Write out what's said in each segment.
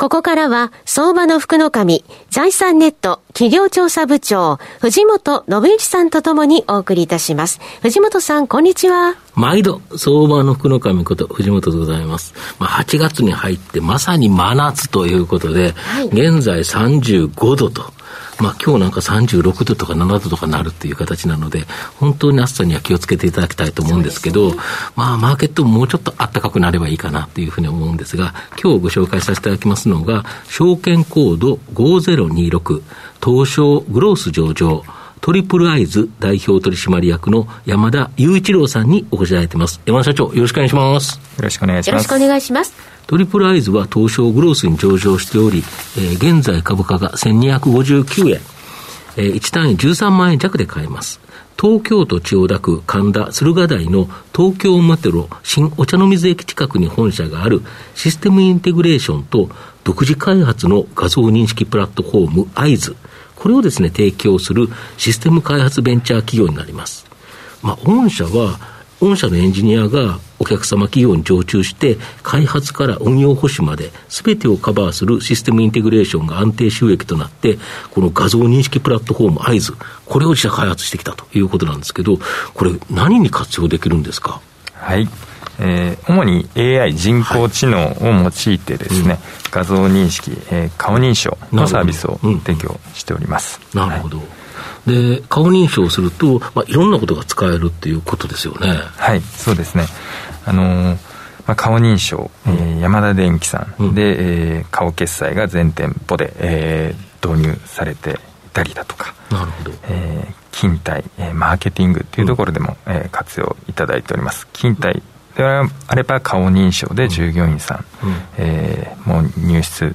ここからは、相場の福の神、財産ネット企業調査部長、藤本信之さんとともにお送りいたします。藤本さん、こんにちは。毎度、相場の福の神こと藤本でございます。まあ、8月に入ってまさに真夏ということで、はい、現在35度と。まあ今日なんか36度とか7度とかなるっていう形なので、本当に暑さには気をつけていただきたいと思うんですけど、ね、まあマーケットももうちょっと暖かくなればいいかなというふうに思うんですが、今日ご紹介させていただきますのが、証券コード5026、東証グロース上場、トリプルアイズ代表取締役の山田雄一郎さんにお越しいただいています。山田社長、よろしくお願いします。よろしくお願いします。よろしくお願いします。トリプルアイズは東証グロースに上場しており、えー、現在株価が1259円、えー、1単位13万円弱で買えます。東京都千代田区神田駿河台の東京メトロ新お茶の水駅近くに本社があるシステムインテグレーションと独自開発の画像認識プラットフォームアイズこれをですね提供するシステム開発ベンチャー企業になります。まあ、御社は御社のエンジニアがお客様企業に常駐して、開発から運用保守まで、すべてをカバーするシステムインテグレーションが安定収益となって、この画像認識プラットフォーム、アイズ、これを自社開発してきたということなんですけど、これ、何に活用できるんですか？はいえー、主に AI 人工知能を用いてですね、はいうん、画像認識、えー、顔認証のサービスを提供しております。なるほど、はいで、顔認証すると、まあ、いろんなことが使えるっていうことですよね。はい、そうですね。あのー、まあ、顔認証、うん、えー、山田電機さんで、うん、えー、顔決済が全店舗で、えー、導入されていたりだとか、なるほど。えー、勤怠、えー、マーケティングっていうところでも、うん、えー、活用いただいております。勤怠であれば顔認証で従業員さん、うん、えー、もう入室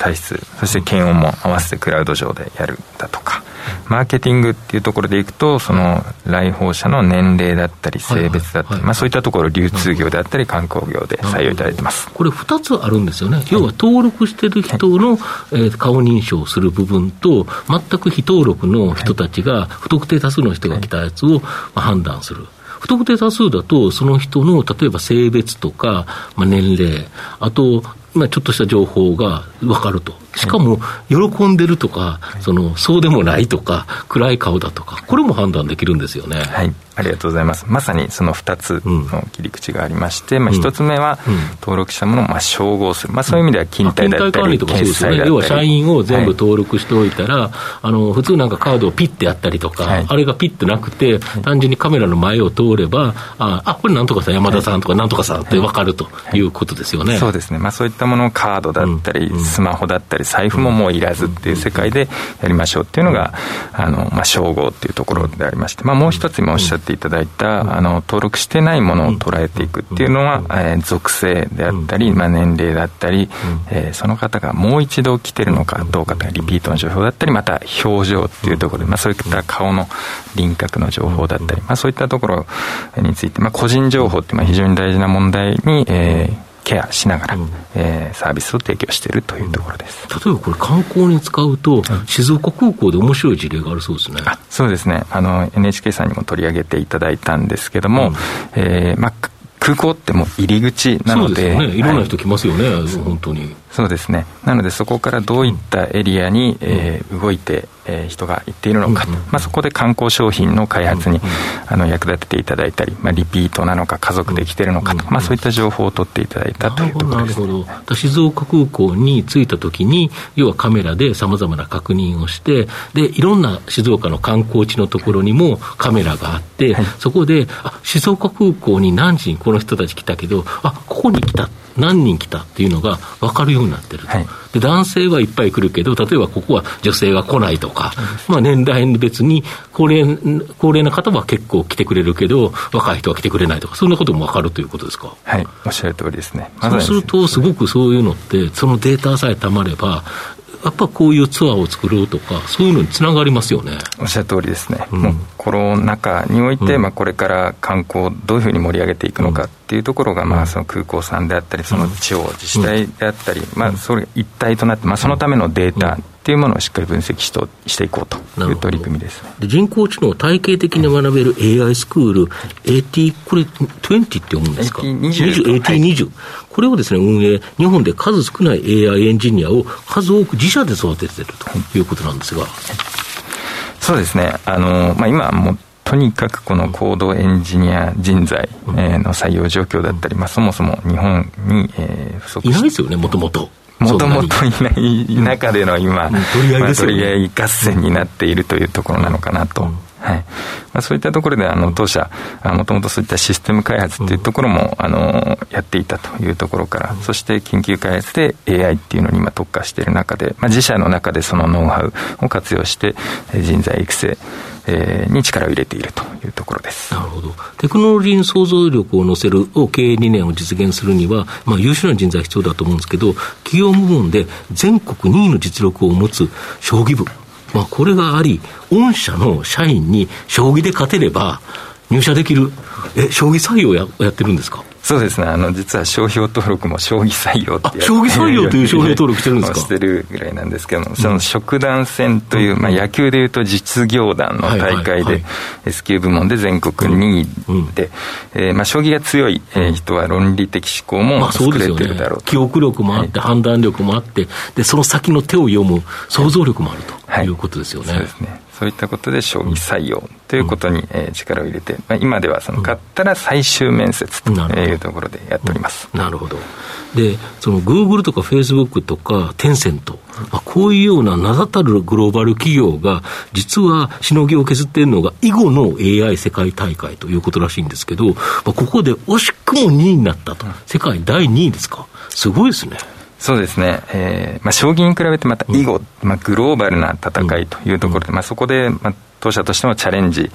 体質そして検温も合わせてクラウド上でやるだとか、マーケティングっていうところでいくとその来訪者の年齢だったり性別だったり、まあ、そういったところ流通業であったり観光業で採用いただいてます。これ2つあるんですよね。要は登録してる人の、えー、顔認証する部分と全く非登録の人たちが不特定多数の人が来たやつを、まあ、判断する不特定多数だと、その人の例えば性別とか、まあ、年齢、あと、まあ、ちょっとした情報が分かると。しかも、喜んでるとか、その、そうでもないとか、暗い顔だとか、これも判断できるんですよね。はい。ありがとうございます。まさにその2つの切り口がありまして、うん、まあ、1つ目は、登録したものをまあ照合する。まあ、そういう意味では、勤怠だったり、とかそうですね。要は、社員を全部登録しておいたら、はい、あの、普通なんかカードをピッてやったりとか、はい、あれがピッてなくて、単純にカメラの前を通れば、あ、あこれなんとかさん、山田さんとかなんとかさんって分かるということですよね。そうですね。まあ、そういったものをカードだったり、スマホだったり、財布ももういらずっていう世界でやりましょうっていうのが、あの、まあ、称号っていうところでありまして、まあ、もう一つ今おっしゃっていただいた、あの、登録してないものを捉えていくっていうのは、えー、属性であったり、まあ、年齢だったり、えー、その方がもう一度来てるのかどうかとか、リピートの情報だったり、また表情っていうところで、まあ、そういった顔の輪郭の情報だったり、まあ、そういったところについて、まあ、個人情報ってまあ非常に大事な問題に、えー、ケアしながら、うん、えー、サービスを提供しているというところです、例えばこれ、観光に使うと、静岡空港で面白い事例があるそうですね。そうですね。あの NHK さんにも取り上げていただいたんですけども、うん、えー、まあ空港ってもう入り口なので、でね、いろんな人来ますよね、はい、本当に。そうですね、なのでそこからどういったエリアに、えー、動いて、えー、人が行っているのかと、まあ、そこで観光商品の開発に、あの役立てていただいたり、まあ、リピートなのか、家族で来てるのかと、まあ、そういった情報を取っていただいたというところです、ね、なるほど、静岡空港に着いたときに、要はカメラでさまざまな確認をして、でいろんな静岡の観光地のところにもカメラがあって、はい、そこであ、静岡空港に何時にこの人たち来たけど、あここに来た。何人来たっていうのが分かるようになってると、はい、で男性はいっぱい来るけど、例えばここは女性が来ないとか、まあ、年代別に高齢高齢な方は結構来てくれるけど、若い人は来てくれないとか、そんなことも分かるということですか？はい、おっしゃる通りですね。そうすると、すごくそういうのって、そのデータさえたまれば、やっぱこういうツアーを作ろうとか、そういうのにつながりますよね。おっしゃる通りですね。うん、もうコロナ禍において、まあこれから観光をどういうふうに盛り上げていくのかっていうところが、まあその空港さんであったり、その地方自治体であったり、まあそれ一体となって、まあそのためのデータっていうものをしっかり分析しとしていこうという取り組みですね。で人工知能を体系的に学べる AI スクール、AT、これ20って読むんですか ?AT20。AT20、はい、これをですね、運営、日本で数少ない AI エンジニアを数多く自社で育ててるということなんですが。そうですね。あの、まあ、今もとにかくこの高度エンジニア人材の採用状況だったり、まあ、そもそも日本に不足していないですよね、もともと。もともといない中での今、取り合い、ね、取り合い合戦になっているというところなのかなと。はい。まあ、そういったところであの当社、もともとそういったシステム開発というところも、あのやっていたというところから、そして研究開発で AI っていうのに今特化している中で、まあ、自社の中でそのノウハウを活用して人材育成、えー、に力を入れているというところです。なるほど。テクノロジーに創造力を乗せるを経営理念を実現するには、まあ、優秀な人材必要だと思うんですけど、企業部門で全国2位の実力を持つ将棋部、まあ、これがあり、御社の社員に将棋で勝てれば入社できる、え、将棋採用ややってるんですか？そうですね、あの実は商標登録も将棋採用って将棋採用という商標登録してるんですか？してるぐらいなんですけども、その職団戦という、まあ、野球でいうと実業団の大会で、S 級部門で全国2位で、えまあ、将棋が強い人は論理的思考も作れてるだろうと、記憶力もあって、判断力もあってで、その先の手を読む想像力もあるとい。うことですよね。そうですねそういったことで将棋採用ということに、え力を入れて、まあ、今ではその勝ったら最終面接というところでやっております。なるほど。で、そのグーグルとかフェイスブックとかテンセント、まあ、こういうような名だたるグローバル企業が、実はしのぎを削っているのが、囲碁の AI 世界大会ということらしいんですけど、まあ、ここで惜しくも2位になったと、世界第2位ですか、すごいですね。そうですね、えーまあ、将棋に比べてまた囲碁、うん、まあ、グローバルな戦いというところで、うん、まあ、そこで、まあ、当社としてもチャレンジ、うん、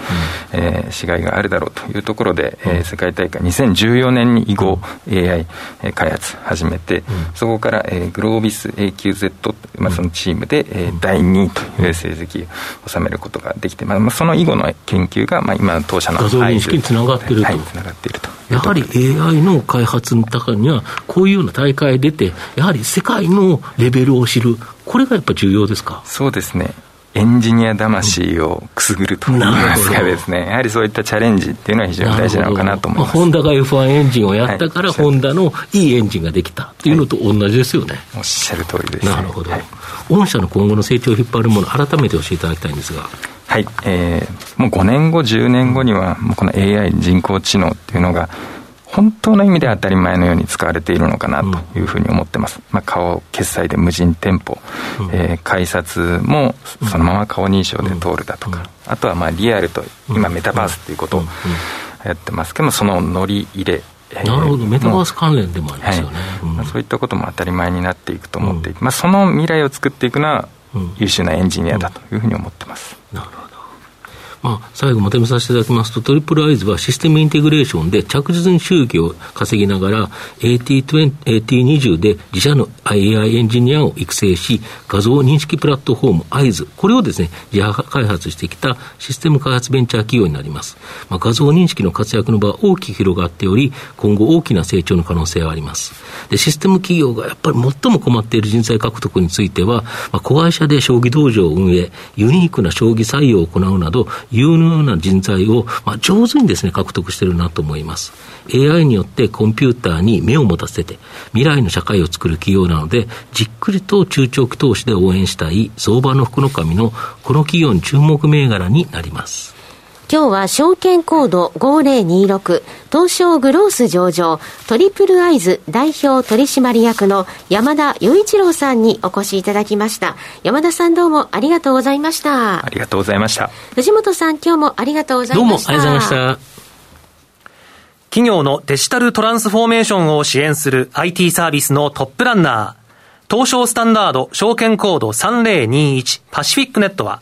えー、しがいがあるだろうというところで、うん、えー、世界大会2014年に囲碁 AI 開発始めて、うん、そこから、えー、グロービス AQZ、まあ、そのチームで、えー、第2位という成績を収めることができて、まあ、その囲碁の研究が、まあ、今当社の画像認識につながっていると、はい、つながっているとやはり AI の開発の中には、こういうような大会出て、やはり世界のレベルを知る、これがやっぱ重要ですか？そうですね。エンジニア魂をくすぐるといいますかですね、やはりそういったチャレンジっていうのは非常に大事なのかなと思います。ホンダが F1 エンジンをやったから、ホンダのいいエンジンができたっていうのと同じですよね。おっしゃる通りです、なるほど。はい、御社の今後の成長を引っ張るもの、改めて教えていただきたいんですが。はい、えー、もう5年後、10年後には、もうこの AI、人工知能っていうのが、本当の意味で当たり前のように使われているのかなというふうに思ってます。まあ、顔決済で無人店舗、うん、えー、改札もそのまま顔認証で通るだとか、うん、あとはまあリアルと、今メタバースっていうことをやってます。けども、その乗り入れ、なるほど、メタバース関連でもありますよね。はい、そういったことも当たり前になっていくと思っていて、まあ、その未来を作っていくのは優秀なエンジニアだというふうに思ってます。なるほど。まあ、最後まとめさせていただきますと、トリプルアイズはシステムインテグレーションで着実に収益を稼ぎながら、AT20, AT で自社の AI エンジニアを育成し、画像認識プラットフォームアイズ、これをですね、自社開発してきたシステム開発ベンチャー企業になります。まあ、画像認識の活躍の場は大きく広がっており、今後大きな成長の可能性はあります。で、システム企業がやっぱり最も困っている人材獲得については、まあ、子会社で将棋道場を運営、ユニークな将棋採用を行うなど、有能な人材を、まあ、上手にですね、獲得してるなと思います。AI によってコンピューターに目を持たせて、未来の社会を作る企業なので、じっくりと中長期投資で応援したい相場の福の神のこの企業に注目銘柄になります。今日は証券コード5026東証グロース上場トリプルアイズ代表取締役の山田雄一郎さんにお越しいただきました。山田さんどうもありがとうございました。ありがとうございました。藤本さん今日もありがとうございました。どうもありがとうございました。企業のデジタルトランスフォーメーションを支援する IT サービスのトップランナー東証スタンダード証券コード3021パシフィックネットは